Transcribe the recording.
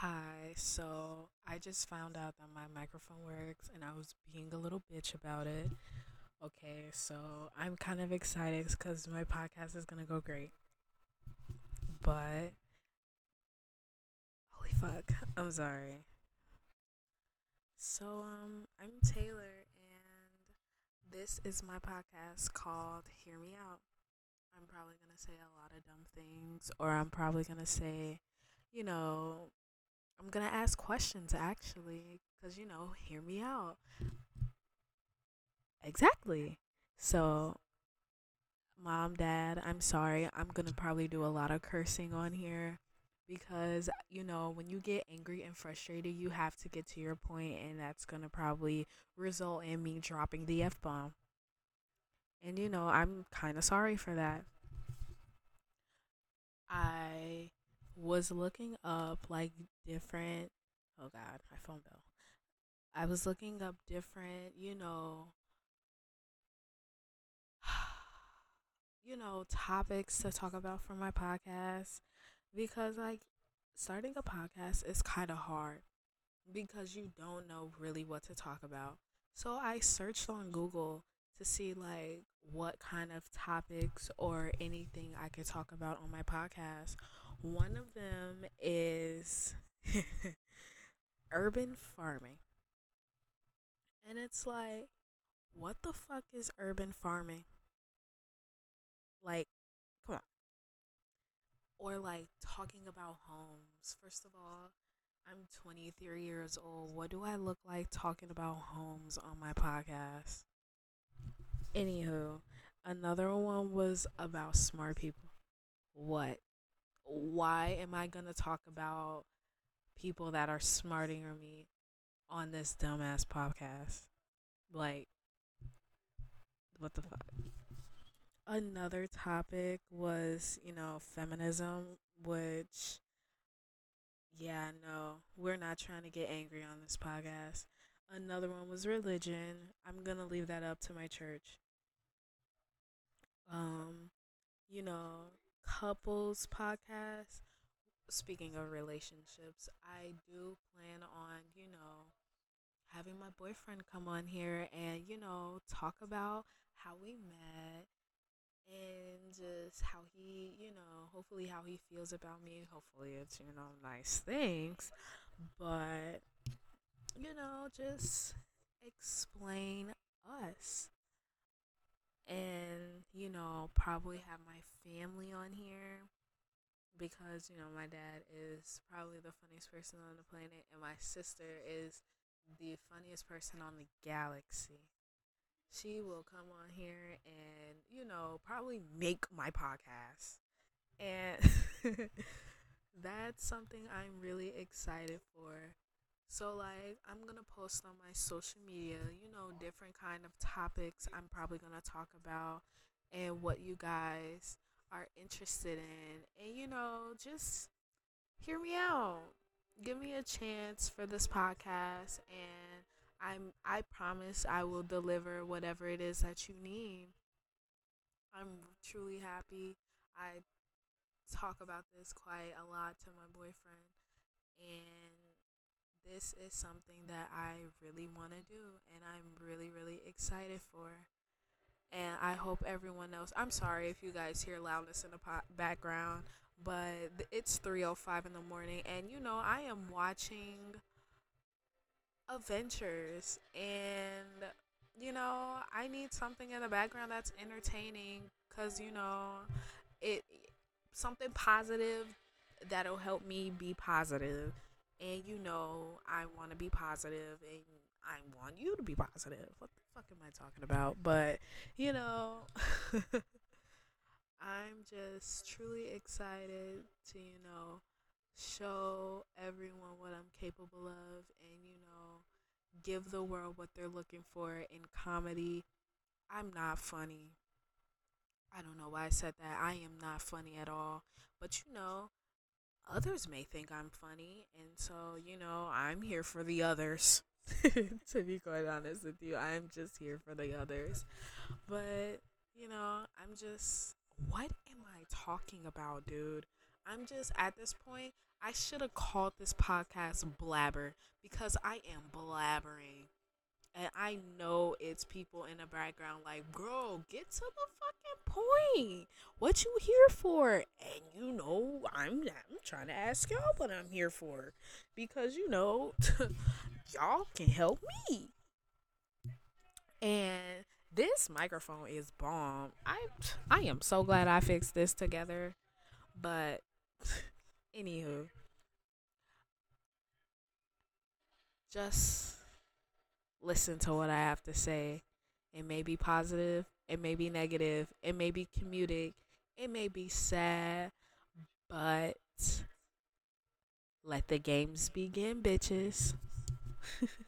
Hi, so I just found out that my microphone works and I was being a little bitch about it. Okay, so I'm kind of excited because my podcast is gonna go great. But, holy fuck, I'm sorry. So, um, I'm Taylor and this is my podcast called Hear Me Out. I'm probably gonna say a lot of dumb things, or I'm probably gonna say, you know, I'm gonna ask questions actually, because you know, hear me out. Exactly. So, mom, dad, I'm sorry. I'm gonna probably do a lot of cursing on here because you know, when you get angry and frustrated, you have to get to your point, and that's gonna probably result in me dropping the f bomb. And you know, I'm kind of sorry for that. I was looking up like different. Oh God, my phone bill. I was looking up different, you know, you know, topics to talk about for my podcast because like starting a podcast is kind of hard because you don't know really what to talk about. So I searched on Google to see like what kind of topics or anything I could talk about on my podcast. One of them is urban farming. And it's like, what the fuck is urban farming? Like, come on. Or like talking about homes. First of all, I'm 23 years old. What do I look like talking about homes on my podcast? Anywho, another one was about smart people. What? Why am I gonna talk about people that are smarter than me on this dumbass podcast? Like, what the fuck? Another topic was, you know, feminism, which, yeah, no, we're not trying to get angry on this podcast. Another one was religion. I'm gonna leave that up to my church um, you know, couples podcast. Speaking of relationships, I do plan on, you know, having my boyfriend come on here and, you know, talk about how we met and just how he, you know, hopefully how he feels about me. Hopefully it's, you know, nice things. But, you know, just explain us and you know probably have my family on here because you know my dad is probably the funniest person on the planet and my sister is the funniest person on the galaxy. She will come on here and you know probably make my podcast. And that's something i'm really excited for so like I'm gonna post on my social media, you know, different kind of topics I'm probably gonna talk about and what you guys are interested in. And you know, just hear me out. Give me a chance for this podcast and I'm I promise I will deliver whatever it is that you need. I'm truly happy. I talk about this quite a lot to my boyfriend and this is something that I really want to do and I'm really, really excited for. And I hope everyone else. I'm sorry if you guys hear loudness in the po- background, but it's 3:05 in the morning and you know, I am watching Adventures and you know, I need something in the background that's entertaining cuz you know, it something positive that'll help me be positive and you know I want to be positive and I want you to be positive. What the fuck am I talking about? But, you know, I'm just truly excited to, you know, show everyone what I'm capable of and, you know, give the world what they're looking for in comedy. I'm not funny. I don't know why I said that. I am not funny at all. But, you know, others may think I'm funny, and so you know I'm here for the others. to be quite honest with you, I'm just here for the others. But you know, I'm just what am I talking about, dude? I'm just at this point. I should have called this podcast Blabber because I am blabbering. And I know it's people in the background like, bro, get to the fucking point. What you here for? And you know, I'm I'm trying to ask y'all what I'm here for. Because you know, y'all can help me. And this microphone is bomb. I I am so glad I fixed this together. But anywho. Just listen to what I have to say. It may be positive, it may be negative, it may be comedic, it may be sad, but let the games begin, bitches.